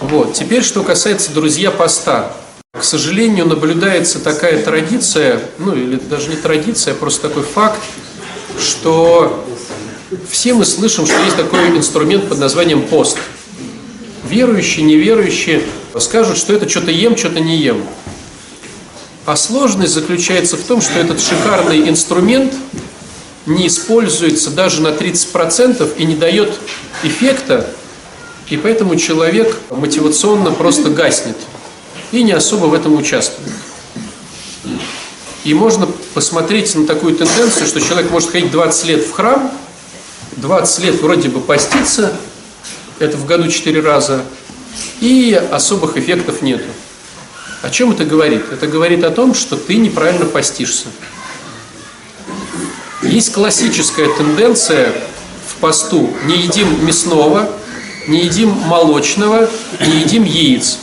Вот. Теперь, что касается, друзья, поста. К сожалению, наблюдается такая традиция, ну или даже не традиция, а просто такой факт, что все мы слышим, что есть такой инструмент под названием пост. Верующие, неверующие скажут, что это что-то ем, что-то не ем. А сложность заключается в том, что этот шикарный инструмент не используется даже на 30% и не дает эффекта, и поэтому человек мотивационно просто гаснет и не особо в этом участвует. И можно посмотреть на такую тенденцию, что человек может ходить 20 лет в храм, 20 лет вроде бы поститься, это в году 4 раза, и особых эффектов нету. О чем это говорит? Это говорит о том, что ты неправильно постишься. Есть классическая тенденция в посту. Не едим мясного, не едим молочного, не едим яиц.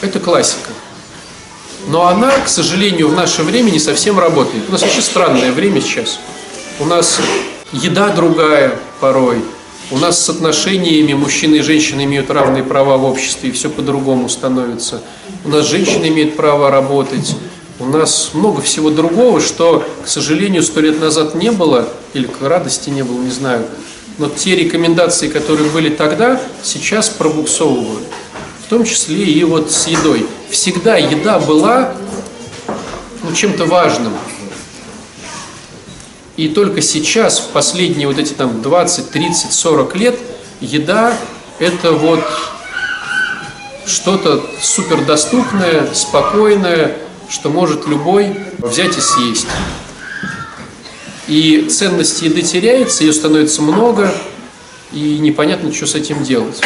Это классика. Но она, к сожалению, в наше время не совсем работает. У нас вообще странное время сейчас. У нас еда другая порой. У нас с отношениями мужчины и женщины имеют равные права в обществе, и все по-другому становится. У нас женщины имеют право работать. У нас много всего другого, что, к сожалению, сто лет назад не было, или к радости не было, не знаю. Но те рекомендации, которые были тогда, сейчас пробуксовывают. В том числе и вот с едой. Всегда еда была ну, чем-то важным. И только сейчас, в последние вот эти там 20, 30, 40 лет, еда это вот что-то супердоступное, спокойное, что может любой взять и съесть. И ценность еды теряется, ее становится много, и непонятно, что с этим делать.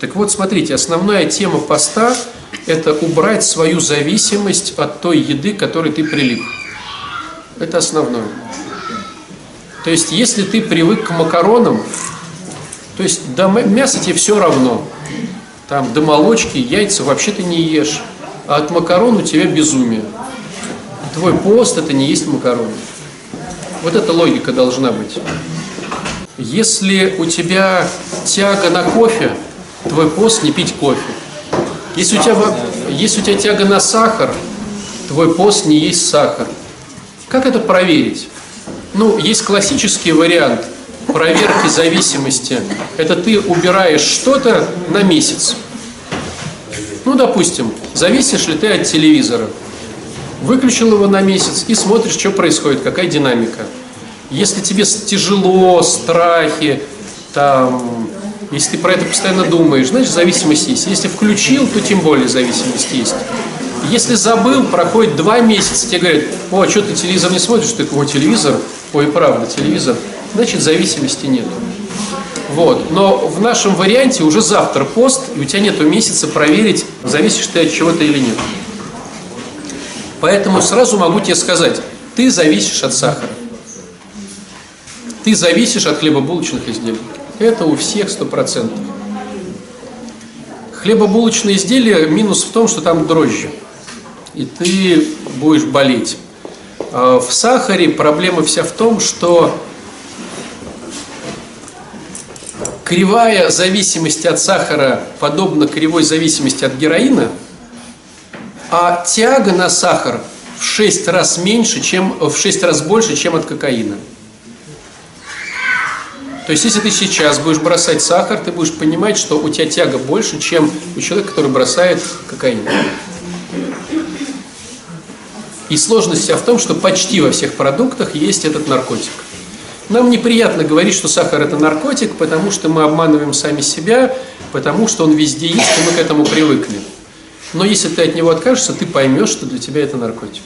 Так вот, смотрите, основная тема поста – это убрать свою зависимость от той еды, к которой ты прилип. Это основное. То есть, если ты привык к макаронам, то есть до мяса тебе все равно. Там до молочки, яйца вообще ты не ешь. А от макарон у тебя безумие. Твой пост это не есть макароны. Вот эта логика должна быть. Если у тебя тяга на кофе, твой пост не пить кофе. Если у тебя, если у тебя тяга на сахар, твой пост не есть сахар. Как это проверить? Ну, есть классический вариант проверки зависимости. Это ты убираешь что-то на месяц. Ну, допустим, зависишь ли ты от телевизора. Выключил его на месяц и смотришь, что происходит, какая динамика. Если тебе тяжело, страхи, там, если ты про это постоянно думаешь, значит зависимость есть. Если включил, то тем более зависимость есть. Если забыл, проходит два месяца, тебе говорят, о, что ты телевизор не смотришь? Ты, о, телевизор, ой, правда, телевизор. Значит, зависимости нет. Вот. Но в нашем варианте уже завтра пост, и у тебя нет месяца проверить, зависишь ты от чего-то или нет. Поэтому сразу могу тебе сказать, ты зависишь от сахара. Ты зависишь от хлебобулочных изделий. Это у всех сто процентов. Хлебобулочные изделия минус в том, что там дрожжи. И ты будешь болеть. А в сахаре проблема вся в том, что кривая зависимости от сахара подобна кривой зависимости от героина, а тяга на сахар в 6 раз меньше, чем в 6 раз больше, чем от кокаина. То есть, если ты сейчас будешь бросать сахар, ты будешь понимать, что у тебя тяга больше, чем у человека, который бросает кокаин. И сложность вся в том, что почти во всех продуктах есть этот наркотик. Нам неприятно говорить, что сахар это наркотик, потому что мы обманываем сами себя, потому что он везде есть, и мы к этому привыкли. Но если ты от него откажешься, ты поймешь, что для тебя это наркотик.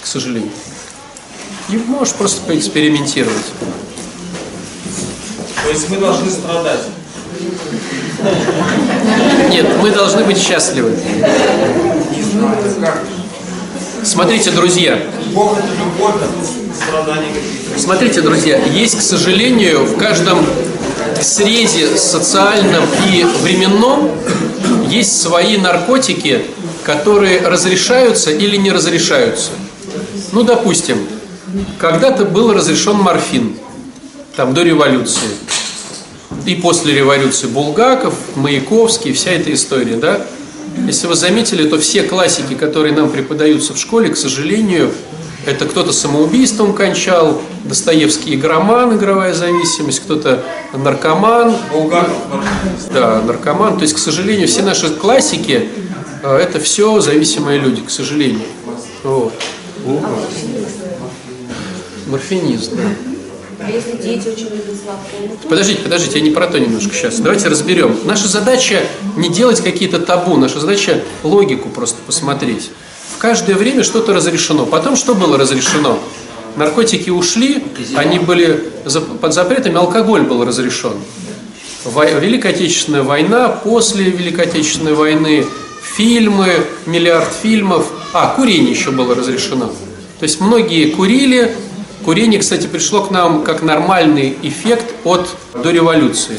К сожалению. И можешь просто поэкспериментировать. То есть мы должны страдать? Нет, мы должны быть счастливы. Смотрите, друзья. Бог это любовь, а страдания какие-то. Смотрите, друзья, есть, к сожалению, в каждом срезе социальном и временном есть свои наркотики, которые разрешаются или не разрешаются. Ну, допустим, когда-то был разрешен морфин, там, до революции. и после революции Булгаков, Маяковский, вся эта история, да? Если вы заметили, то все классики, которые нам преподаются в школе, к сожалению, это кто-то самоубийством кончал, Достоевский игроман, игровая зависимость, кто-то наркоман. Булгаков, Да, наркоман. То есть, к сожалению, все наши классики э, это все зависимые люди, к сожалению. Вот. Морфинизм, да. А если дети очень любят сладкое? Подождите, подождите, я не про то немножко сейчас. Давайте разберем. Наша задача не делать какие-то табу, наша задача логику просто посмотреть. Каждое время что-то разрешено. Потом что было разрешено? Наркотики ушли, они были под запретами, алкоголь был разрешен. Великая Отечественная война, после Великой Отечественной войны, фильмы, миллиард фильмов. А, курение еще было разрешено. То есть многие курили. Курение, кстати, пришло к нам как нормальный эффект от до революции.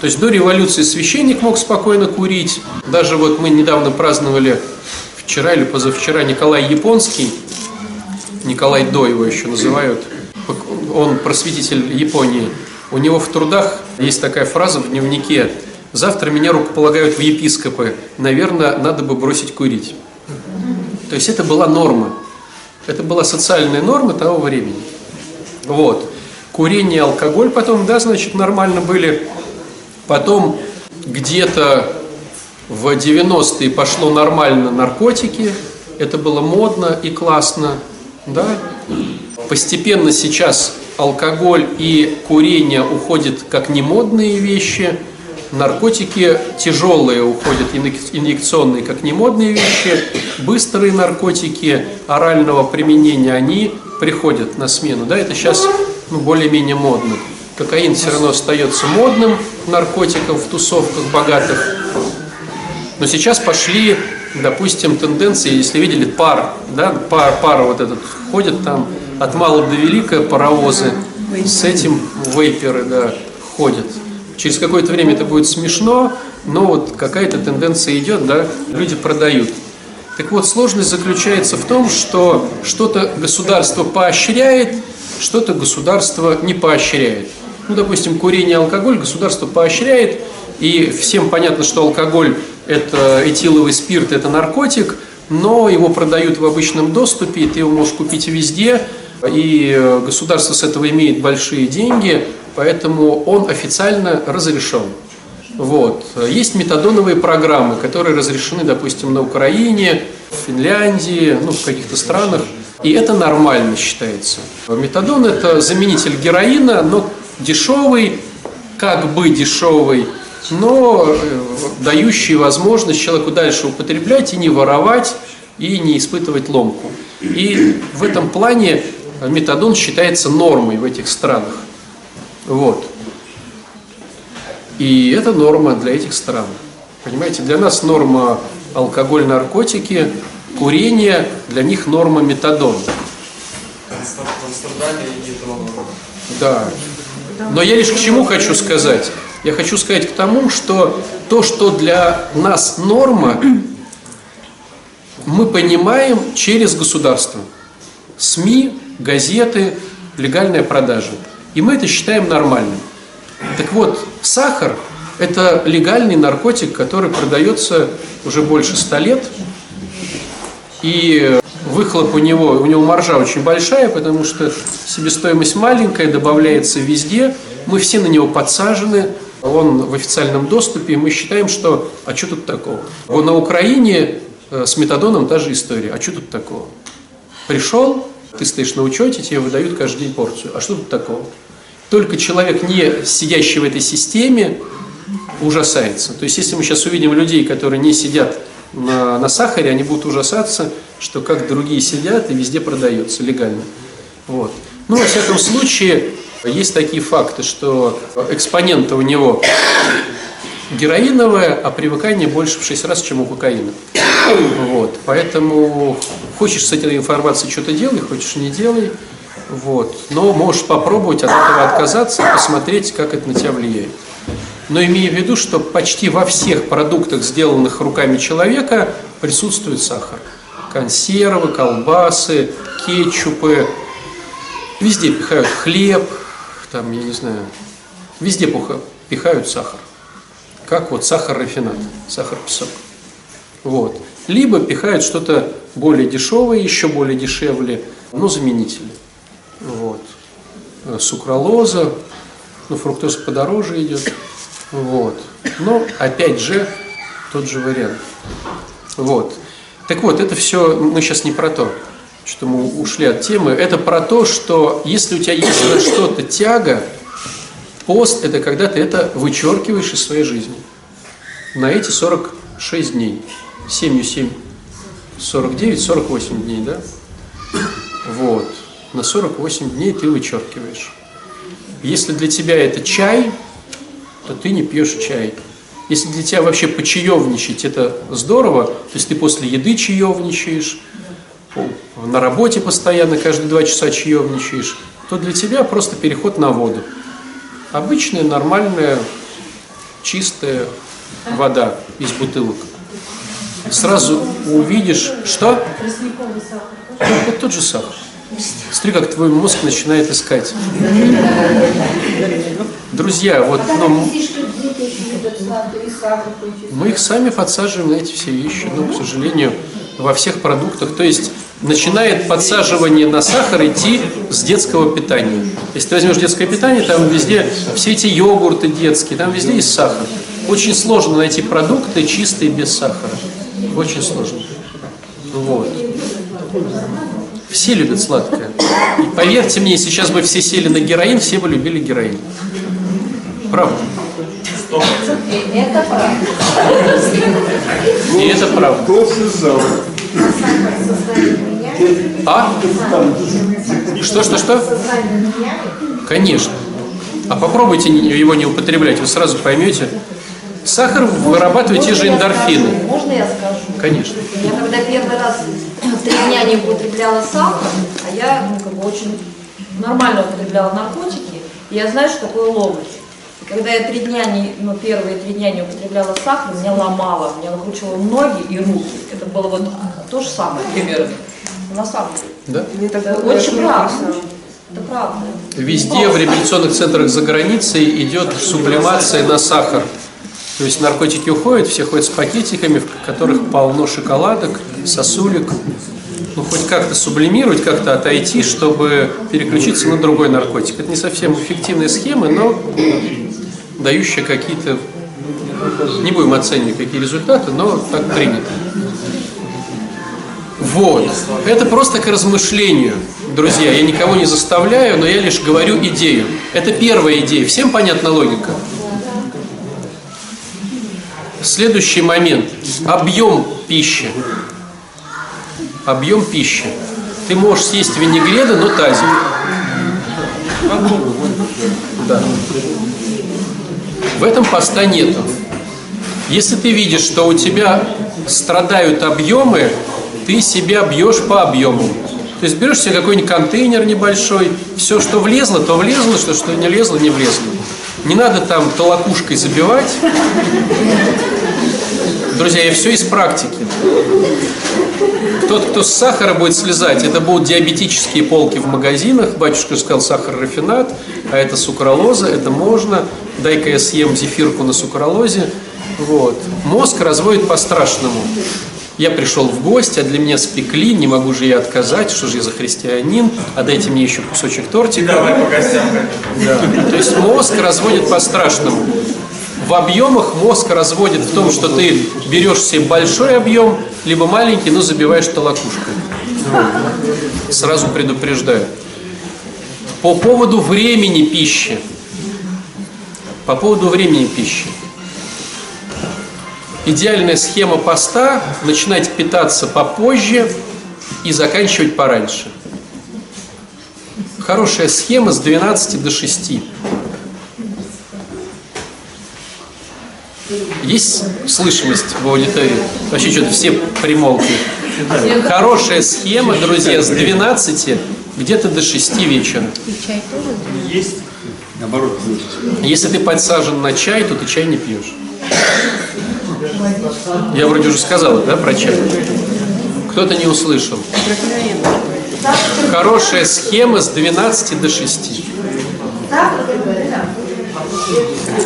То есть до революции священник мог спокойно курить. Даже вот мы недавно праздновали вчера или позавчера Николай Японский, Николай До его еще называют. Он просветитель Японии. У него в трудах есть такая фраза в дневнике «Завтра меня рукополагают в епископы. Наверное, надо бы бросить курить». То есть это была норма. Это была социальная норма того времени. Вот. Курение алкоголь потом, да, значит, нормально были. Потом где-то в 90-е пошло нормально наркотики. Это было модно и классно. Да? Постепенно сейчас алкоголь и курение уходят как немодные вещи. Наркотики тяжелые уходят, инъек- инъекционные, как немодные вещи. Быстрые наркотики орального применения, они приходят на смену. Да? Это сейчас ну, более-менее модно. Кокаин все равно остается модным наркотиком в тусовках богатых. Но сейчас пошли, допустим, тенденции, если видели, пар, да, пар, пара вот этот ходит там от малого до велика паровозы, с этим вейперы, да, ходят. Через какое-то время это будет смешно, но вот какая-то тенденция идет, да, люди продают. Так вот, сложность заключается в том, что что-то государство поощряет, что-то государство не поощряет. Ну, допустим, курение, алкоголь государство поощряет, и всем понятно, что алкоголь – это этиловый спирт, это наркотик, но его продают в обычном доступе, ты его можешь купить везде, и государство с этого имеет большие деньги, поэтому он официально разрешен. Вот. Есть метадоновые программы, которые разрешены, допустим, на Украине, в Финляндии, ну, в каких-то странах. И это нормально считается. Метадон – это заменитель героина, но дешевый, как бы дешевый, но э, дающий возможность человеку дальше употреблять и не воровать, и не испытывать ломку. И в этом плане метадон считается нормой в этих странах. Вот. И это норма для этих стран. Понимаете, для нас норма алкоголь, наркотики, курение, для них норма метадон. Да. Но я лишь к чему хочу сказать? Я хочу сказать к тому, что то, что для нас норма, мы понимаем через государство. СМИ, газеты, легальная продажа. И мы это считаем нормальным. Так вот, сахар – это легальный наркотик, который продается уже больше ста лет. И выхлоп у него, у него маржа очень большая, потому что себестоимость маленькая, добавляется везде. Мы все на него подсажены, он в официальном доступе, и мы считаем, что а что тут такого? На Украине э, с метадоном та же история. А что тут такого? Пришел, ты стоишь на учете, тебе выдают каждый день порцию. А что тут такого? Только человек, не сидящий в этой системе, ужасается. То есть, если мы сейчас увидим людей, которые не сидят на, на сахаре, они будут ужасаться, что как другие сидят и везде продается легально. Вот. Ну, во всяком случае, есть такие факты, что экспонента у него героиновая, а привыкание больше в 6 раз, чем у кокаина. Вот. Поэтому хочешь с этой информацией что-то делай, хочешь не делай. Вот. Но можешь попробовать от этого отказаться посмотреть, как это на тебя влияет. Но имея в виду, что почти во всех продуктах, сделанных руками человека, присутствует сахар. Консервы, колбасы, кетчупы. Везде пихают хлеб, там, я не знаю, везде пихают сахар. Как вот сахар-рафинат, сахар-песок. Вот. Либо пихают что-то более дешевое, еще более дешевле, но заменители. Вот. Э, Сукралоза, ну, фруктоза подороже идет. Вот. Но, опять же, тот же вариант. Вот. Так вот, это все, мы сейчас не про то, что мы ушли от темы. Это про то, что если у тебя есть на что-то тяга, пост – это когда ты это вычеркиваешь из своей жизни. На эти 46 дней. 7 7, 49, 48 дней, да? Вот. На 48 дней ты вычеркиваешь. Если для тебя это чай, то ты не пьешь чай. Если для тебя вообще почаевничать это здорово, то есть ты после еды чаевничаешь, на работе постоянно каждые два часа чаевничаешь, то для тебя просто переход на воду. Обычная, нормальная, чистая вода из бутылок. Сразу увидишь, что? Это тот же сахар. Смотри, как твой мозг начинает искать. Друзья, вот ну, мы их сами подсаживаем на эти все вещи, но, к сожалению, во всех продуктах. То есть начинает подсаживание на сахар идти с детского питания. Если ты возьмешь детское питание, там везде все эти йогурты детские, там везде есть сахар. Очень сложно найти продукты чистые без сахара. Очень сложно. Вот. Все любят сладкое. И поверьте мне, сейчас бы все сели на героин, все бы любили героин. Правда. Это правда. И это правда. А? Что, что, что? Конечно. А попробуйте его не употреблять, вы сразу поймете. Сахар вырабатывает те же эндорфины. Можно я скажу? Конечно. Я когда первый раз три дня не употребляла сахар, а я ну, как бы очень нормально употребляла наркотики, и я знаю, что такое ломоть. И когда я три дня не, ну, первые три дня не употребляла сахар, меня ломало, меня накручивало ноги и руки. Это было вот то же самое примерно. На самом деле. Да? Это очень правда. Это правда. Везде в реабилитационных центрах за границей идет сублимация на сахар. То есть наркотики уходят, все ходят с пакетиками, в которых полно шоколадок, сосулек. Ну, хоть как-то сублимировать, как-то отойти, чтобы переключиться на другой наркотик. Это не совсем эффективная схема, но дающая какие-то... Не будем оценивать, какие результаты, но так принято. Вот. Это просто к размышлению, друзья. Я никого не заставляю, но я лишь говорю идею. Это первая идея. Всем понятна логика? Следующий момент. Объем пищи. Объем пищи. Ты можешь съесть винегреда, но тазик. Да. В этом поста нету. Если ты видишь, что у тебя страдают объемы, ты себя бьешь по объему. То есть берешь себе какой-нибудь контейнер небольшой, все, что влезло, то влезло, что, что не влезло, не влезло. Не надо там толокушкой забивать. Друзья, я все из практики. Тот, кто с сахара будет слезать, это будут диабетические полки в магазинах. Батюшка сказал сахар рафинат, а это сукралоза, это можно. Дай-ка я съем зефирку на сукралозе. Вот. Мозг разводит по-страшному. Я пришел в гости, а для меня спекли, не могу же я отказать, что же я за христианин, а дайте мне еще кусочек тортика. Давай по гостям. Да. То есть мозг разводит по-страшному. В объемах мозг разводит в том, что ты берешь себе большой объем, либо маленький, но забиваешь толокушкой. Сразу предупреждаю. По поводу времени пищи. По поводу времени пищи. Идеальная схема поста – начинать питаться попозже и заканчивать пораньше. Хорошая схема с 12 до 6. Есть слышимость в аудитории? Вообще что-то все примолкли. Хорошая схема, друзья, с 12 где-то до 6 вечера. Есть. Наоборот, Если ты подсажен на чай, то ты чай не пьешь. Я вроде уже сказал, да, про чай? Кто-то не услышал. Хорошая схема с 12 до 6.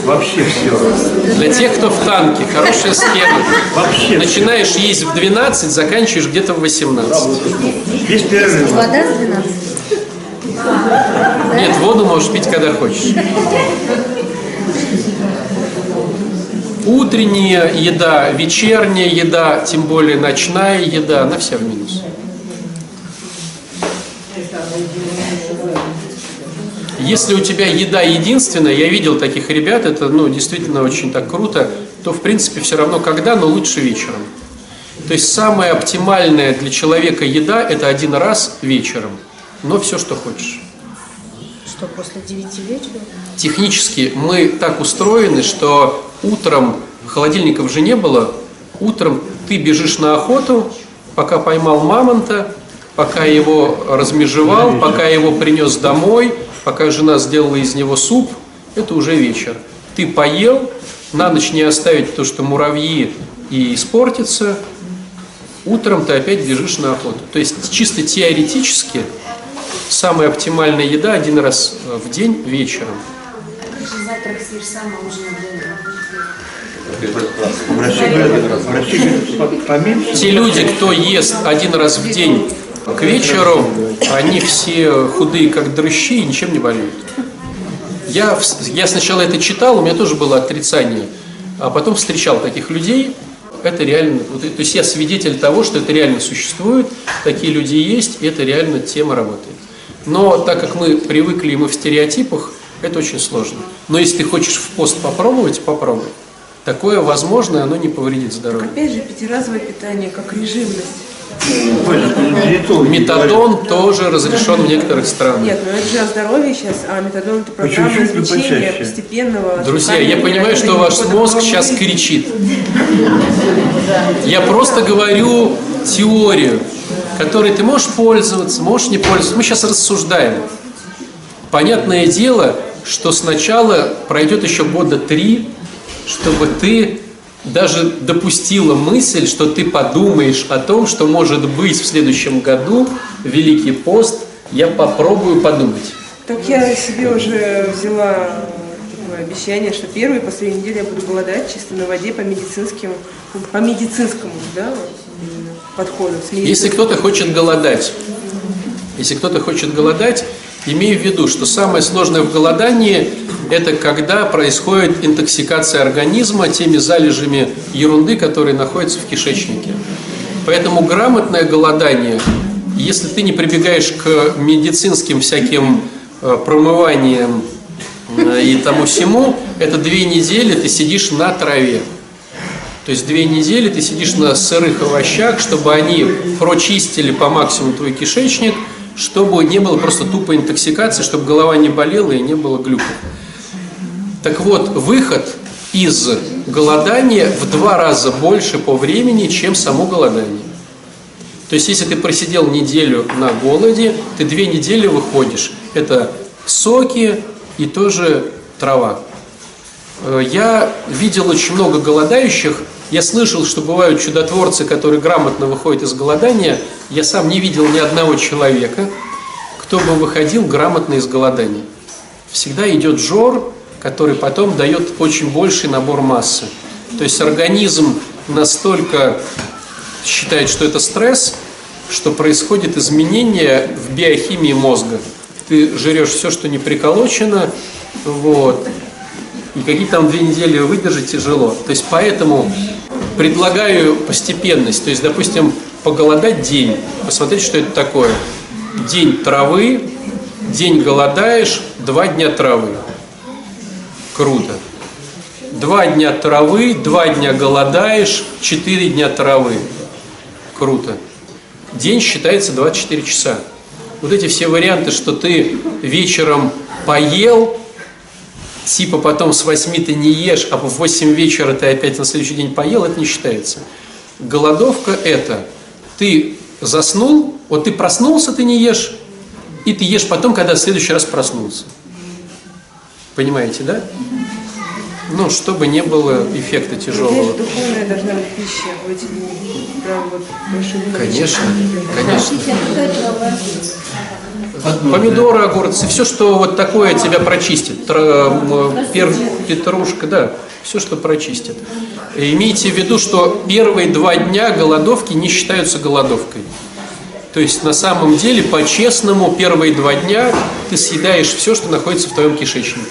Вообще все. Для тех, кто в танке, хорошая схема. Вообще. Начинаешь есть в 12, заканчиваешь где-то в 18. Без перерыва. Вода с 12. Нет, воду можешь пить, когда хочешь. Утренняя еда, вечерняя еда, тем более ночная еда, она вся в минус. Если у тебя еда единственная, я видел таких ребят, это ну, действительно очень так круто, то в принципе все равно когда, но лучше вечером. То есть самая оптимальная для человека еда это один раз вечером, но все, что хочешь. Что, после 9 вечера? Технически мы так устроены, что утром холодильников же не было, утром ты бежишь на охоту, пока поймал мамонта, пока его размежевал, пока его принес домой, пока жена сделала из него суп, это уже вечер. Ты поел, на ночь не оставить то, что муравьи и испортится, утром ты опять бежишь на охоту. То есть чисто теоретически самая оптимальная еда один раз в день вечером. Те люди, кто ест один раз в день к вечеру, они все худые, как дрыщи, и ничем не болеют. Я, я сначала это читал, у меня тоже было отрицание, а потом встречал таких людей. Это реально, то есть я свидетель того, что это реально существует, такие люди есть, и это реально тема работает. Но так как мы привыкли, и мы в стереотипах, это очень сложно. Но если ты хочешь в пост попробовать, попробуй. Такое возможно, оно не повредит здоровью. Опять же, пятиразовое питание как режимность. Метадон тоже разрешен в некоторых странах. Нет, ну это же о здоровье сейчас, а метадон это программа но излечения постепенного. Друзья, я понимаю, что ваш мозг сейчас кричит. Я просто говорю теорию, которой ты можешь пользоваться, можешь не пользоваться. Мы сейчас рассуждаем. Понятное дело, что сначала пройдет еще года три, чтобы ты даже допустила мысль, что ты подумаешь о том, что может быть в следующем году Великий пост, я попробую подумать. Так я себе уже взяла такое обещание, что первые и последние недели я буду голодать чисто на воде по медицинским, по медицинскому, да, вот, С Если кто-то хочет голодать, если кто-то хочет голодать, имею в виду, что самое сложное в голодании – это когда происходит интоксикация организма теми залежами ерунды, которые находятся в кишечнике. Поэтому грамотное голодание, если ты не прибегаешь к медицинским всяким э, промываниям э, и тому всему, это две недели ты сидишь на траве. То есть две недели ты сидишь на сырых овощах, чтобы они прочистили по максимуму твой кишечник, чтобы не было просто тупой интоксикации, чтобы голова не болела и не было глюков. Так вот, выход из голодания в два раза больше по времени, чем само голодание. То есть, если ты просидел неделю на голоде, ты две недели выходишь. Это соки и тоже трава. Э, Я видел очень много голодающих. Я слышал, что бывают чудотворцы, которые грамотно выходят из голодания. Я сам не видел ни одного человека, кто бы выходил грамотно из голодания. Всегда идет жор, который потом дает очень больший набор массы. То есть организм настолько считает, что это стресс, что происходит изменение в биохимии мозга. Ты жрешь все, что не приколочено, вот, и какие там две недели выдержать тяжело. То есть поэтому предлагаю постепенность. То есть, допустим, поголодать день, посмотреть, что это такое. День травы, день голодаешь, два дня травы. Круто. Два дня травы, два дня голодаешь, четыре дня травы. Круто. День считается 24 часа. Вот эти все варианты, что ты вечером поел, типа потом с 8 ты не ешь, а в 8 вечера ты опять на следующий день поел, это не считается. Голодовка это ты заснул, вот ты проснулся, ты не ешь, и ты ешь потом, когда в следующий раз проснулся. Понимаете, да? Ну, чтобы не было эффекта Здесь тяжелого. духовная должна быть пища в эти дни. Прям вот Конечно, конечно. Помидоры, огурцы, все, что вот такое тебя прочистит. Пер- петрушка, да, все, что прочистит. И Имейте в виду, что первые два дня голодовки не считаются голодовкой. То есть на самом деле, по-честному, первые два дня ты съедаешь все, что находится в твоем кишечнике.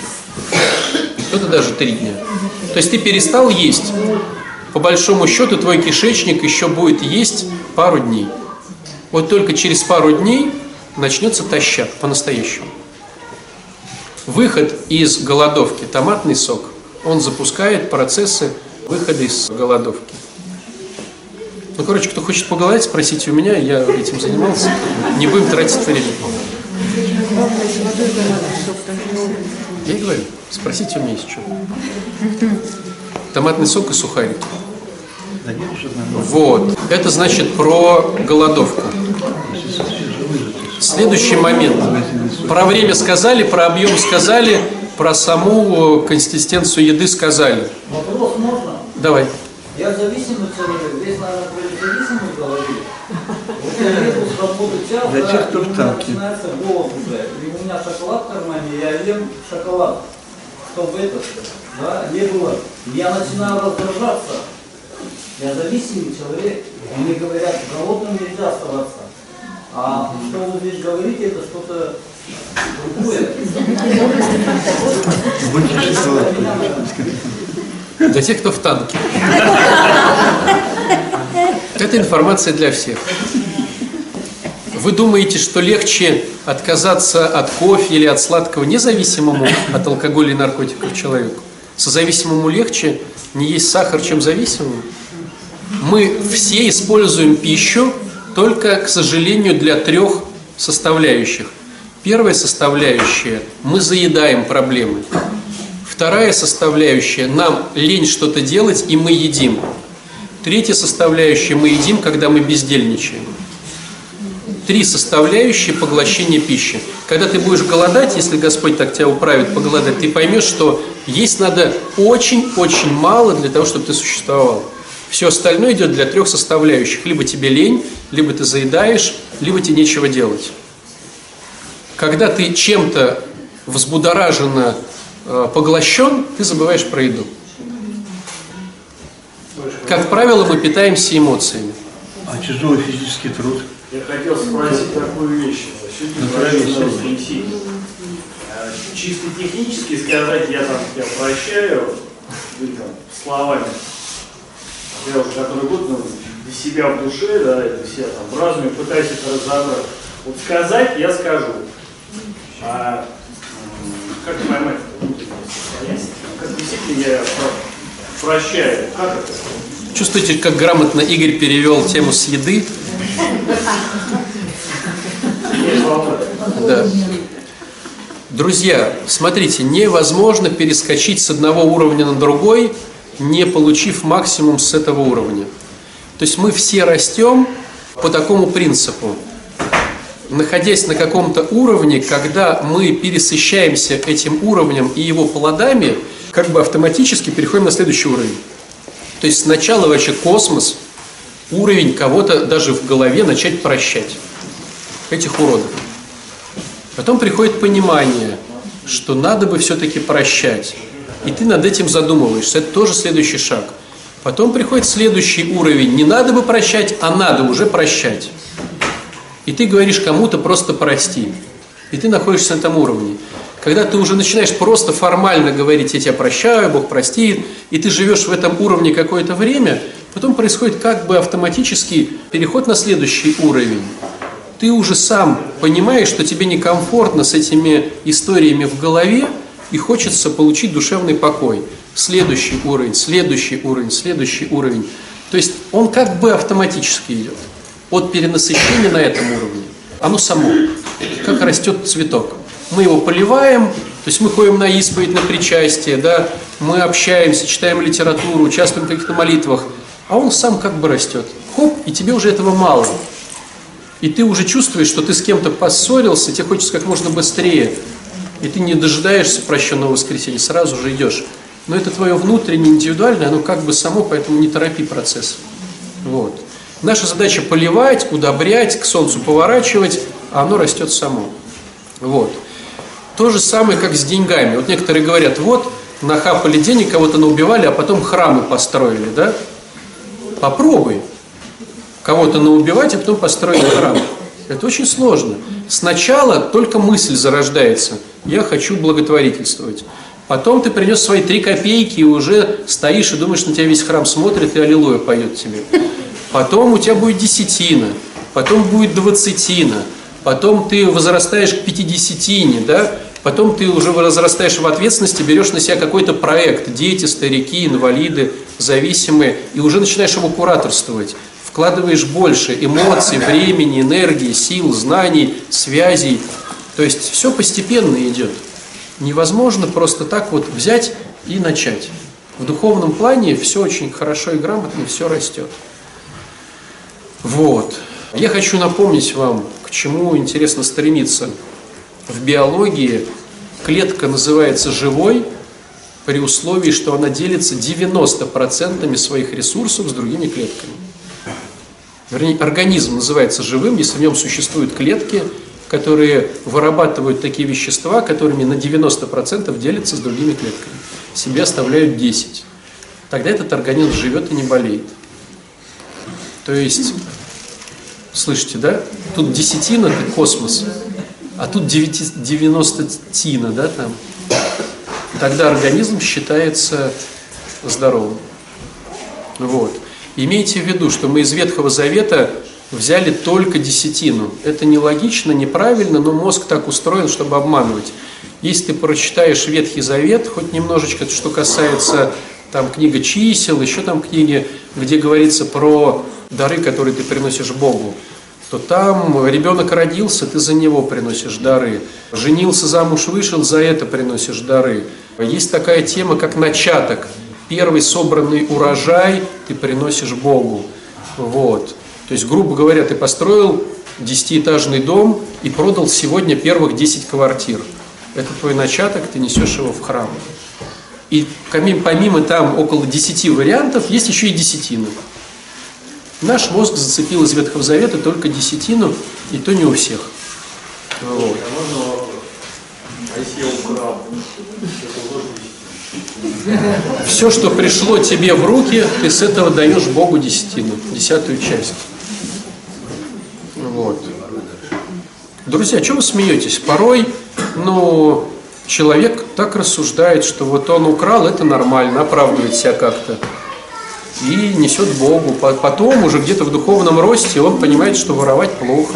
Кто-то даже три дня. То есть ты перестал есть. По большому счету твой кишечник еще будет есть пару дней. Вот только через пару дней начнется тащак по-настоящему. Выход из голодовки, томатный сок, он запускает процессы выхода из голодовки. Ну, короче, кто хочет поголодать, спросите у меня, я этим занимался. Не будем тратить время. Я и говорю, спросите у меня что. Томатный сок и сухарики. Вот. Это значит про голодовку. Следующий момент. Про время сказали, про объем сказали, про саму э, консистенцию еды сказали. Вопрос можно? Давай. Я зависимый человек, здесь, наверное, про зависимость говорили. Вот я еду с работы час, Для да, и у меня начинается голод уже. И у меня шоколад в кармане, я ем шоколад. Чтобы это, да, не было. Я начинаю раздражаться. Я зависимый человек. Мне говорят, голодным нельзя оставаться. А что вы здесь говорите, это что-то другое. Для тех, кто в танке. Это информация для всех. Вы думаете, что легче отказаться от кофе или от сладкого независимому от алкоголя и наркотиков человеку? Созависимому легче не есть сахар, чем зависимому? Мы все используем пищу только, к сожалению, для трех составляющих. Первая составляющая – мы заедаем проблемы. Вторая составляющая – нам лень что-то делать, и мы едим. Третья составляющая – мы едим, когда мы бездельничаем. Три составляющие поглощения пищи. Когда ты будешь голодать, если Господь так тебя управит поголодать, ты поймешь, что есть надо очень-очень мало для того, чтобы ты существовал. Все остальное идет для трех составляющих. Либо тебе лень, либо ты заедаешь, либо тебе нечего делать. Когда ты чем-то взбудораженно э, поглощен, ты забываешь про еду. Как правило, мы питаемся эмоциями. А тяжелый физический труд. Я хотел спросить такую вещь. Сегодня Чисто технически сказать, я там тебя прощаю, вы там словами. Я уже который год ну, для себя в душе, да, для себя там в разуме пытаюсь это разобрать. Вот сказать я скажу. А как поймать это? Как действительно я про- прощаю? Как это? Чувствуете, как грамотно Игорь перевел тему с еды? Да. Друзья, смотрите, невозможно перескочить с одного уровня на другой, не получив максимум с этого уровня. То есть мы все растем по такому принципу. Находясь на каком-то уровне, когда мы пересыщаемся этим уровнем и его плодами, как бы автоматически переходим на следующий уровень. То есть сначала вообще космос, уровень кого-то даже в голове начать прощать. Этих уродов. Потом приходит понимание, что надо бы все-таки прощать. И ты над этим задумываешься. Это тоже следующий шаг. Потом приходит следующий уровень. Не надо бы прощать, а надо уже прощать. И ты говоришь кому-то просто прости. И ты находишься на этом уровне. Когда ты уже начинаешь просто формально говорить, я тебя прощаю, Бог простит, и ты живешь в этом уровне какое-то время, потом происходит как бы автоматический переход на следующий уровень. Ты уже сам понимаешь, что тебе некомфортно с этими историями в голове, и хочется получить душевный покой. Следующий уровень, следующий уровень, следующий уровень. То есть он как бы автоматически идет. От перенасыщения на этом уровне. Оно само. Как растет цветок. Мы его поливаем, то есть мы ходим на исповедь, на причастие, да, мы общаемся, читаем литературу, участвуем в каких-то молитвах, а он сам как бы растет. Хоп, и тебе уже этого мало. И ты уже чувствуешь, что ты с кем-то поссорился, тебе хочется как можно быстрее. И ты не дожидаешься прощенного воскресенья, сразу же идешь. Но это твое внутреннее, индивидуальное, оно как бы само, поэтому не торопи процесс. Вот. Наша задача поливать, удобрять, к солнцу поворачивать, а оно растет само. Вот. То же самое, как с деньгами. Вот некоторые говорят, вот, нахапали денег, кого-то наубивали, а потом храмы построили, да? Попробуй кого-то наубивать, а потом построить храм. Это очень сложно. Сначала только мысль зарождается. Я хочу благотворительствовать. Потом ты принес свои три копейки и уже стоишь и думаешь, на тебя весь храм смотрит и аллилуйя поет тебе. Потом у тебя будет десятина, потом будет двадцатина, потом ты возрастаешь к пятидесятине, да? Потом ты уже возрастаешь в ответственности, берешь на себя какой-то проект, дети, старики, инвалиды, зависимые, и уже начинаешь его кураторствовать. Вкладываешь больше эмоций, времени, энергии, сил, знаний, связей. То есть все постепенно идет. Невозможно просто так вот взять и начать. В духовном плане все очень хорошо и грамотно, все растет. Вот. Я хочу напомнить вам, к чему интересно стремиться. В биологии клетка называется живой при условии, что она делится 90% своих ресурсов с другими клетками. Вернее, организм называется живым, если в нем существуют клетки, которые вырабатывают такие вещества, которыми на 90% делятся с другими клетками. Себе оставляют 10. Тогда этот организм живет и не болеет. То есть, слышите, да? Тут десятина – это космос, а тут 90 тина, да, там. Тогда организм считается здоровым. Вот. Имейте в виду, что мы из Ветхого Завета взяли только десятину. Это нелогично, неправильно, но мозг так устроен, чтобы обманывать. Если ты прочитаешь Ветхий Завет, хоть немножечко, что касается там книга чисел, еще там книги, где говорится про дары, которые ты приносишь Богу, то там ребенок родился, ты за него приносишь дары. Женился, замуж вышел, за это приносишь дары. Есть такая тема, как начаток. Первый собранный урожай ты приносишь Богу. Вот. То есть, грубо говоря, ты построил десятиэтажный дом и продал сегодня первых 10 квартир. Это твой начаток, ты несешь его в храм. И помимо там около 10 вариантов, есть еще и десятина. Наш мозг зацепил из Ветхого Завета только десятину, и то не у всех. Вот. А? А? Все, что пришло тебе в руки, ты с этого даешь Богу десятину, десятую часть. Друзья, что вы смеетесь? Порой, ну, человек так рассуждает, что вот он украл, это нормально, оправдывает себя как-то. И несет Богу. Потом уже где-то в духовном росте он понимает, что воровать плохо.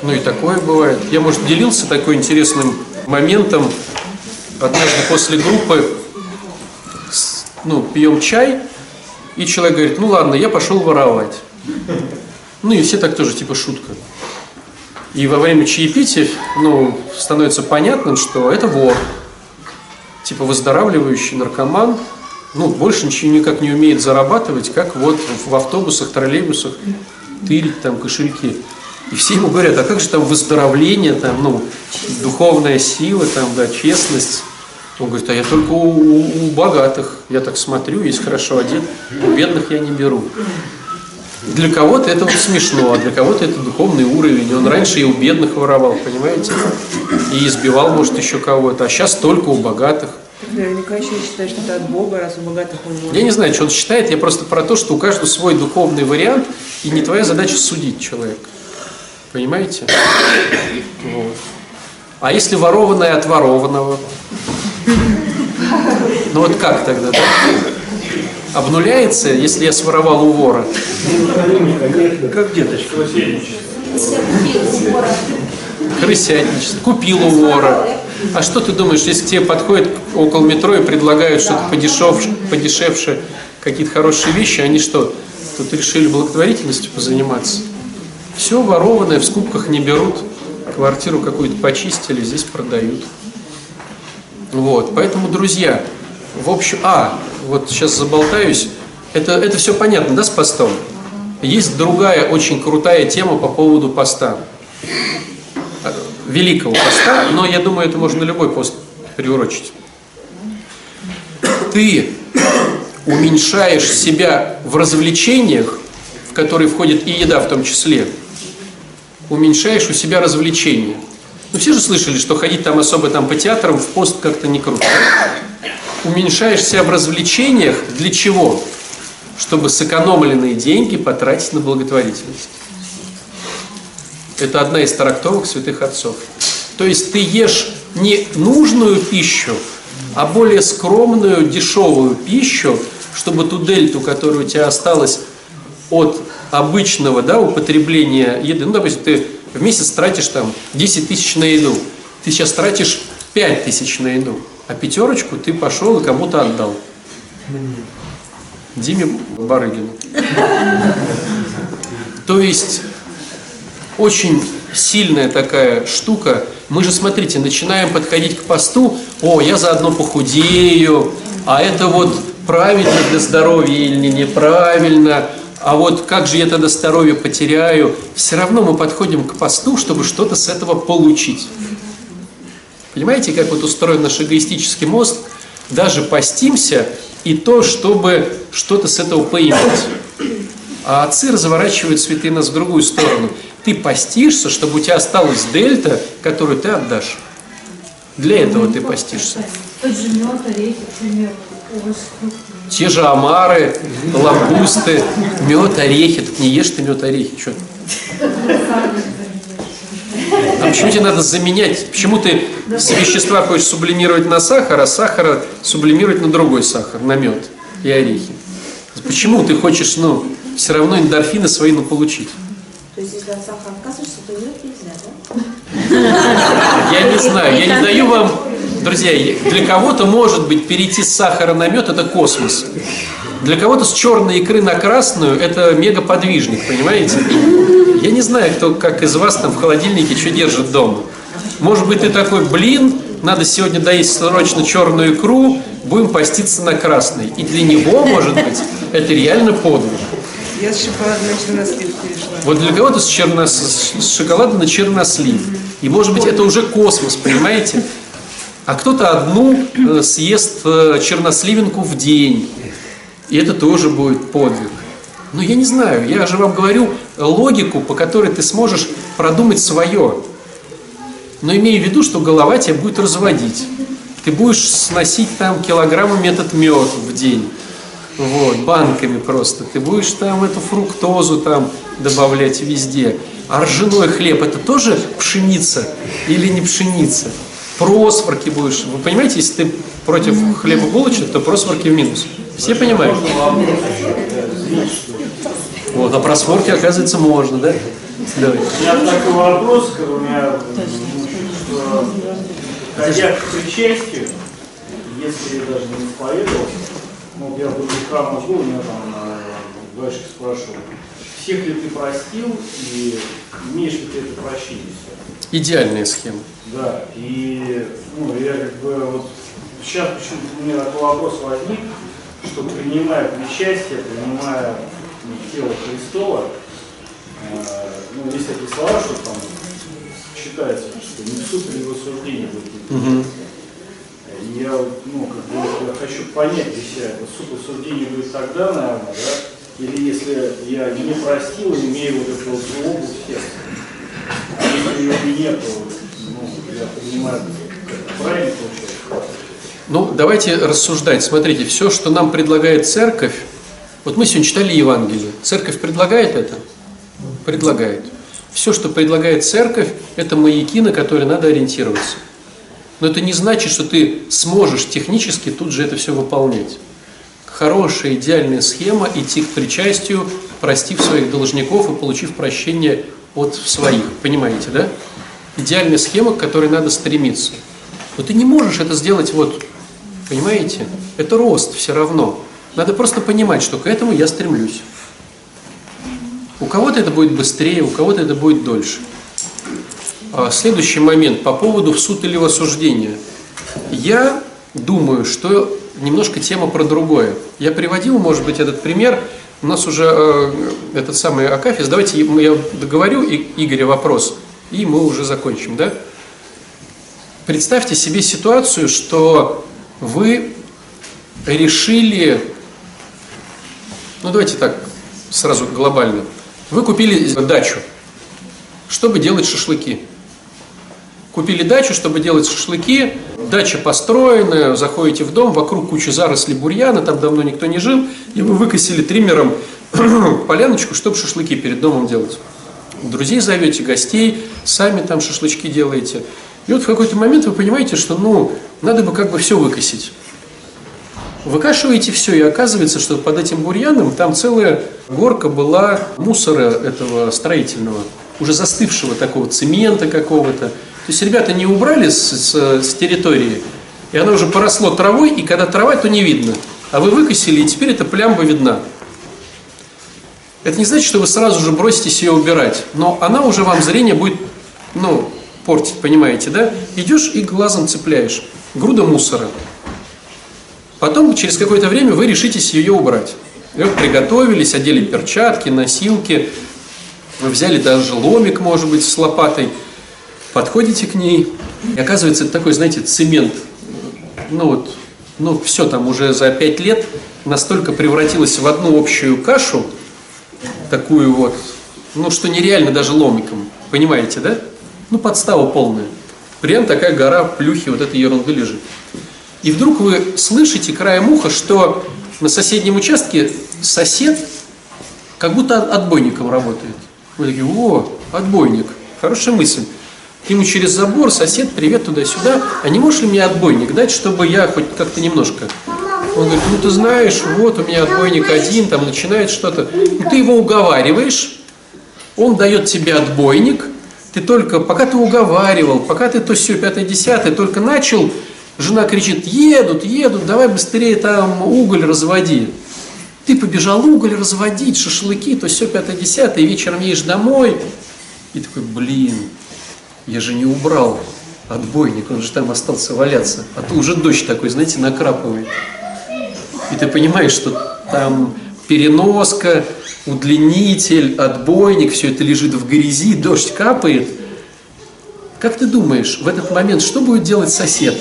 Ну и такое бывает. Я, может, делился такой интересным моментом. Однажды после группы ну, пьем чай, и человек говорит, ну ладно, я пошел воровать. Ну и все так тоже, типа шутка. И во время чаепития, ну, становится понятным, что это вор. Типа выздоравливающий наркоман, ну, больше ничего никак не умеет зарабатывать, как вот в автобусах, троллейбусах тырить там кошельки. И все ему говорят, а как же там выздоровление, там, ну, духовная сила, там, да, честность. Он говорит, а я только у, у, у богатых. Я так смотрю, есть хорошо одет, у бедных я не беру. Для кого-то это вот смешно, а для кого-то это духовный уровень. Он раньше и у бедных воровал, понимаете? И избивал, может, еще кого-то. А сейчас только у богатых. Наверняка еще считает, что это от Бога, раз у богатых он может. Я не знаю, что он считает, я просто про то, что у каждого свой духовный вариант, и не твоя задача судить человека. Понимаете? Вот. А если ворованное от ворованного? Ну вот как тогда, да? Обнуляется, если я своровал у вора? Как деточка. Крысятничество. Купил у вора. А что ты думаешь, если к тебе подходят около метро и предлагают что-то подешевше, подешевше, какие-то хорошие вещи, они что, тут решили благотворительностью позаниматься? Все ворованное в скупках не берут, квартиру какую-то почистили, здесь продают. Вот, поэтому, друзья, в общем, а, вот сейчас заболтаюсь, это, это все понятно, да, с постом? Есть другая очень крутая тема по поводу поста великого поста, но я думаю, это можно любой пост приурочить. Ты уменьшаешь себя в развлечениях, в которые входит и еда в том числе, уменьшаешь у себя развлечения. Ну все же слышали, что ходить там особо там по театрам в пост как-то не круто. Уменьшаешься в развлечениях для чего? Чтобы сэкономленные деньги потратить на благотворительность. Это одна из трактовок святых отцов. То есть ты ешь не нужную пищу, а более скромную, дешевую пищу, чтобы ту дельту, которая у тебя осталась от обычного да, употребления еды, ну, допустим, ты в месяц тратишь там 10 тысяч на еду, ты сейчас тратишь 5 тысяч на еду, а пятерочку ты пошел и кому-то отдал. Диме Барыгину. То есть очень сильная такая штука. Мы же, смотрите, начинаем подходить к посту, о, я заодно похудею, а это вот правильно для здоровья или неправильно, а вот как же я тогда здоровье потеряю. Все равно мы подходим к посту, чтобы что-то с этого получить. Понимаете, как вот устроен наш эгоистический мозг? Даже постимся, и то, чтобы что-то с этого поиметь. А отцы разворачивают святые нас в другую сторону. Ты постишься, чтобы у тебя осталась дельта, которую ты отдашь. Для этого ты постишься. Тот же мед, орехи, фрукты. Те же омары, лангусты, мед, орехи. Так не ешь ты мед, орехи. Что? А почему тебе надо заменять? Почему ты все вещества хочешь сублимировать на сахар, а сахара сублимировать на другой сахар, на мед и орехи? Почему ты хочешь, ну, все равно эндорфины свои, ну, получить? То есть, если от сахара отказываешься, то мед нельзя, да? Я не знаю, я не даю вам, друзья, для кого-то может быть перейти с сахара на мед это космос. Для кого-то с черной икры на красную это мегаподвижник, понимаете? Я не знаю, кто как из вас там в холодильнике что держит дома. Может быть, ты такой, блин, надо сегодня доесть срочно черную икру, будем поститься на красной. И для него, может быть, это реально подвиг. Я с шоколада на чернослив перешла. Вот для кого-то с, черно- с с шоколада на чернослив. И может быть это уже космос, понимаете? А кто-то одну э, съест э, черносливинку в день. И это тоже будет подвиг. Но я не знаю, я же вам говорю логику, по которой ты сможешь продумать свое. Но имея в виду, что голова тебя будет разводить. Ты будешь сносить там килограммами этот мед в день. Вот, банками просто. Ты будешь там эту фруктозу там добавлять везде. А ржаной хлеб это тоже пшеница или не пшеница? Просворки будешь. Вы понимаете, если ты против хлебобулочек, то просворки в минус. Все понимают? Вот, а просворки, оказывается, можно, да? Давай. У меня такой вопрос, у меня, что, ходя к причастию, если я даже не исповедовал, ну, я в других храмах был, у меня там э, батюшка спрашивал, всех ли ты простил и имеешь ли ты это прощение? Идеальная схема. Да, и ну, я как бы вот сейчас почему-то у меня такой вопрос возник, что принимая причастие, принимая тело Христова, э, ну, есть такие слова, что там считается, что не в суд или в осуждение будет. И я, вот, ну, как бы я хочу понять для себя, это суд осуждение будет тогда, наверное, да? Или если я не простил, имею вот эту вот злобу в сердце. А если ее нету, ну, я принимаю, как правильно получается? Ну, давайте рассуждать. Смотрите, все, что нам предлагает церковь, вот мы сегодня читали Евангелие. Церковь предлагает это? Предлагает. Все, что предлагает церковь, это маяки, на которые надо ориентироваться. Но это не значит, что ты сможешь технически тут же это все выполнять. Хорошая, идеальная схема идти к причастию, простив своих должников и получив прощение от своих. Понимаете, да? Идеальная схема, к которой надо стремиться. Но ты не можешь это сделать вот, понимаете? Это рост все равно. Надо просто понимать, что к этому я стремлюсь. У кого-то это будет быстрее, у кого-то это будет дольше. А, Следующий момент по поводу в суд или в осуждение. Я думаю, что немножко тема про другое. Я приводил, может быть, этот пример. У нас уже э, этот самый Акафис. Давайте я договорю и Игоря вопрос, и мы уже закончим, да? Представьте себе ситуацию, что вы решили, ну давайте так, сразу глобально. Вы купили дачу, чтобы делать шашлыки. Купили дачу, чтобы делать шашлыки. Дача построена, заходите в дом, вокруг куча зарослей бурьяна, там давно никто не жил, и вы выкосили триммером поляночку, чтобы шашлыки перед домом делать. Друзей зовете, гостей, сами там шашлычки делаете. И вот в какой-то момент вы понимаете, что ну, надо бы как бы все выкосить. Выкашиваете все, и оказывается, что под этим бурьяном там целая горка была мусора этого строительного, уже застывшего такого цемента какого-то. То есть ребята не убрали с, с, с территории, и оно уже поросло травой, и когда трава, то не видно. А вы выкосили, и теперь эта плямба видна. Это не значит, что вы сразу же броситесь ее убирать, но она уже вам зрение будет, ну, портить, понимаете, да? Идешь и глазом цепляешь. Груда мусора. Потом, через какое-то время, вы решитесь ее убрать. И приготовились, одели перчатки, носилки, вы взяли даже ломик, может быть, с лопатой, подходите к ней, и оказывается, это такой, знаете, цемент. Ну вот, ну все там уже за пять лет настолько превратилось в одну общую кашу, такую вот, ну что нереально даже ломиком, понимаете, да? Ну подстава полная. Прям такая гора плюхи вот этой ерунды лежит. И вдруг вы слышите краем уха, что на соседнем участке сосед как будто отбойником работает. Вы такие, о, отбойник, хорошая мысль. Ему через забор, сосед, привет туда-сюда. А не можешь ли мне отбойник дать, чтобы я хоть как-то немножко... Он говорит, ну ты знаешь, вот у меня отбойник один, там начинает что-то. И ты его уговариваешь, он дает тебе отбойник, ты только, пока ты уговаривал, пока ты то все, пятое, десятое, только начал, жена кричит, едут, едут, давай быстрее там уголь разводи. Ты побежал уголь разводить, шашлыки, то все, пятое, десятое, вечером едешь домой. И такой, блин, я же не убрал отбойник, он же там остался валяться. А то уже дождь такой, знаете, накрапывает. И ты понимаешь, что там переноска, удлинитель, отбойник, все это лежит в грязи, дождь капает. Как ты думаешь, в этот момент что будет делать сосед?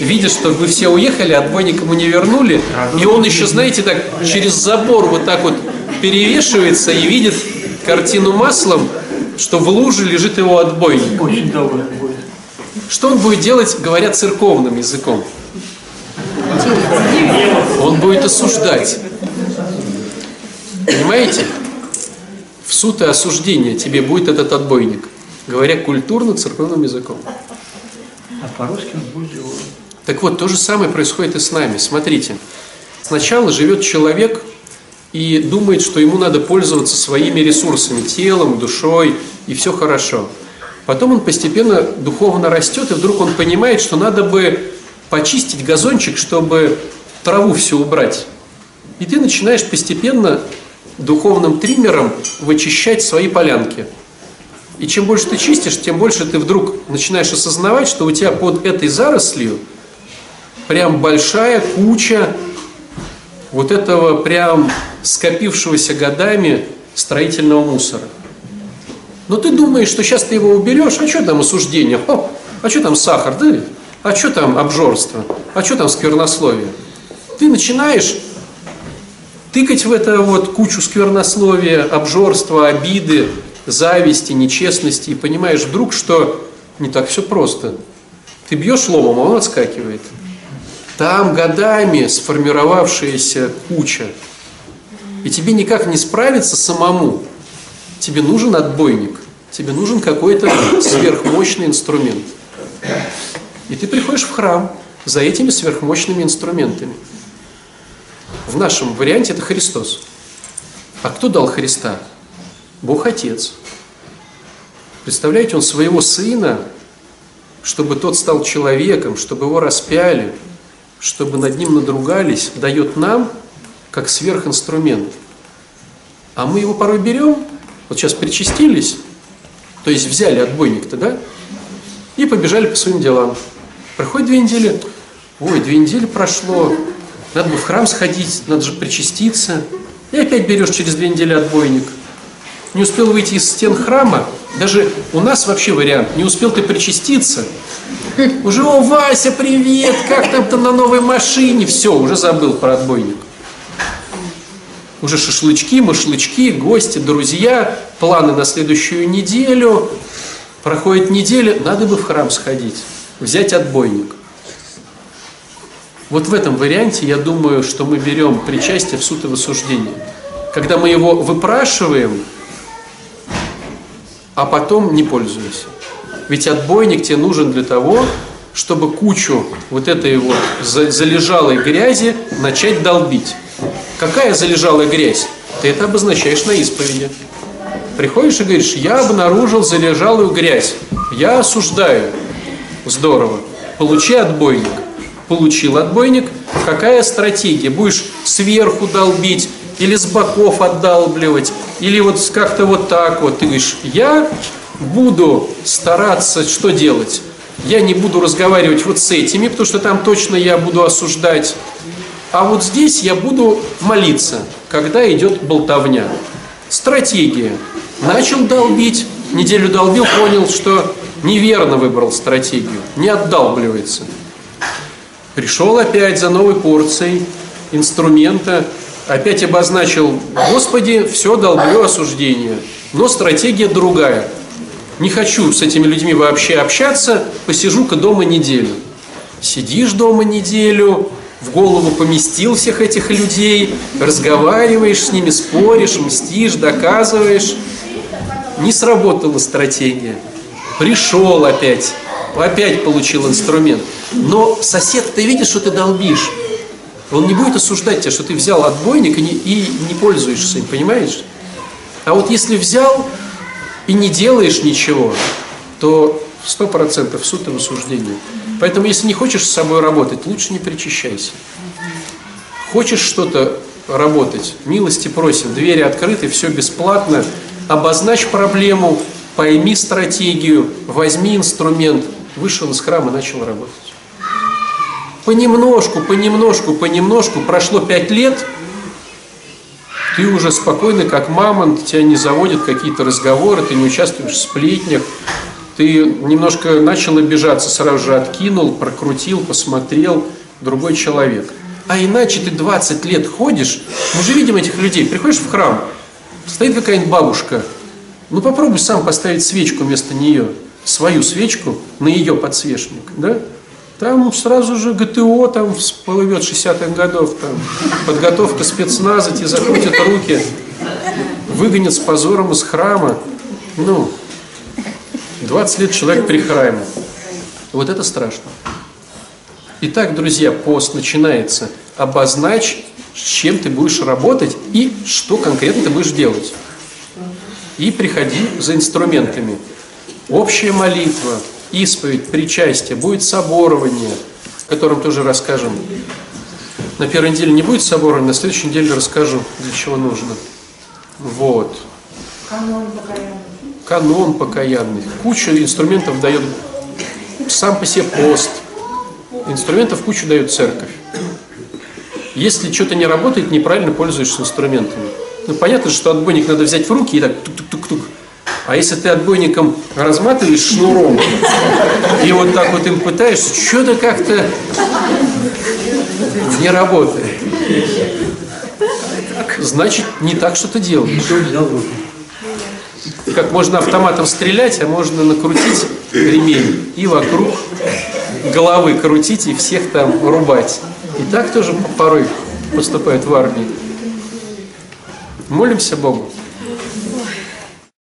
Видя, что вы все уехали, отбойник ему не вернули, и он еще, знаете, так через забор вот так вот перевешивается и видит картину маслом, что в луже лежит его отбойник. Очень добрый будет. Что он будет делать, говоря церковным языком? Он будет осуждать. Понимаете? В суд и осуждение тебе будет этот отбойник, говоря культурно-церковным языком. А по-русски он будет его... Так вот, то же самое происходит и с нами. Смотрите, сначала живет человек и думает, что ему надо пользоваться своими ресурсами, телом, душой, и все хорошо. Потом он постепенно духовно растет, и вдруг он понимает, что надо бы почистить газончик, чтобы траву все убрать. И ты начинаешь постепенно духовным триммером вычищать свои полянки. И чем больше ты чистишь, тем больше ты вдруг начинаешь осознавать, что у тебя под этой зарослью прям большая куча вот этого прям скопившегося годами строительного мусора. Но ты думаешь, что сейчас ты его уберешь, а что там осуждение? О, а что там сахар, да? А что там обжорство? А что там сквернословие? Ты начинаешь тыкать в это вот кучу сквернословия, обжорства, обиды, зависти, нечестности и понимаешь вдруг, что не так все просто. Ты бьешь ломом, а он отскакивает. Там годами сформировавшаяся куча. И тебе никак не справиться самому. Тебе нужен отбойник. Тебе нужен какой-то сверхмощный инструмент. И ты приходишь в храм за этими сверхмощными инструментами. В нашем варианте это Христос. А кто дал Христа? Бог Отец. Представляете, Он своего Сына, чтобы тот стал человеком, чтобы его распяли, чтобы над ним надругались, дает нам как сверхинструмент. А мы его порой берем, вот сейчас причастились, то есть взяли отбойник-то, да, и побежали по своим делам. Проходит две недели, ой, две недели прошло, надо бы в храм сходить, надо же причаститься. И опять берешь через две недели отбойник. Не успел выйти из стен храма, даже у нас вообще вариант, не успел ты причаститься, уже, о, Вася, привет, как там-то на новой машине, все, уже забыл про отбойник. Уже шашлычки, машлычки, гости, друзья, планы на следующую неделю. Проходит неделя, надо бы в храм сходить, взять отбойник. Вот в этом варианте я думаю, что мы берем причастие в суд и в осуждение. Когда мы его выпрашиваем, а потом не пользуемся. Ведь отбойник тебе нужен для того, чтобы кучу вот этой вот за- залежалой грязи начать долбить. Какая залежалая грязь? Ты это обозначаешь на исповеди. Приходишь и говоришь, я обнаружил залежалую грязь, я осуждаю. Здорово. Получи отбойник. Получил отбойник. Какая стратегия? Будешь сверху долбить или с боков отдалбливать, или вот как-то вот так вот. Ты говоришь, я буду стараться что делать? Я не буду разговаривать вот с этими, потому что там точно я буду осуждать. А вот здесь я буду молиться, когда идет болтовня. Стратегия. Начал долбить, неделю долбил, понял, что неверно выбрал стратегию, не отдалбливается. Пришел опять за новой порцией инструмента, опять обозначил, Господи, все долблю осуждение, но стратегия другая. Не хочу с этими людьми вообще общаться, посижу-ка дома неделю. Сидишь дома неделю, в голову поместил всех этих людей, разговариваешь с ними, споришь, мстишь, доказываешь. Не сработала стратегия. Пришел опять, опять получил инструмент. Но сосед, ты видишь, что ты долбишь. Он не будет осуждать тебя, что ты взял отбойник и не, и не пользуешься им, понимаешь? А вот если взял и не делаешь ничего, то сто процентов суд и в осуждении. Поэтому, если не хочешь с собой работать, лучше не причащайся. Хочешь что-то работать, милости просим, двери открыты, все бесплатно, обозначь проблему, пойми стратегию, возьми инструмент, вышел из храма и начал работать. Понемножку, понемножку, понемножку, прошло пять лет, ты уже спокойно, как мамонт, тебя не заводят какие-то разговоры, ты не участвуешь в сплетнях, ты немножко начал обижаться, сразу же откинул, прокрутил, посмотрел, другой человек. А иначе ты 20 лет ходишь, мы же видим этих людей, приходишь в храм, стоит какая-нибудь бабушка, ну попробуй сам поставить свечку вместо нее, свою свечку на ее подсвечник, да? Там сразу же ГТО там всплывет 60-х годов, там подготовка спецназа, тебе закрутят руки, выгонят с позором из храма. Ну, 20 лет человек при храме. Вот это страшно. Итак, друзья, пост начинается. Обозначь, с чем ты будешь работать и что конкретно ты будешь делать. И приходи за инструментами. Общая молитва, исповедь, причастие, будет соборование, о котором тоже расскажем. На первой неделе не будет соборования, на следующей неделе расскажу, для чего нужно. Вот. Канон покаянный. Канон покаянный. Куча инструментов дает сам по себе пост. Инструментов кучу дает церковь. Если что-то не работает, неправильно пользуешься инструментами. Ну, понятно, что отбойник надо взять в руки и так тук-тук-тук-тук. А если ты отбойником разматываешь шнуром и вот так вот им пытаешься, что-то как-то не работает. Значит, не так что-то делаешь. Как можно автоматом стрелять, а можно накрутить ремень и вокруг головы крутить и всех там рубать. И так тоже порой поступают в армии. Молимся Богу.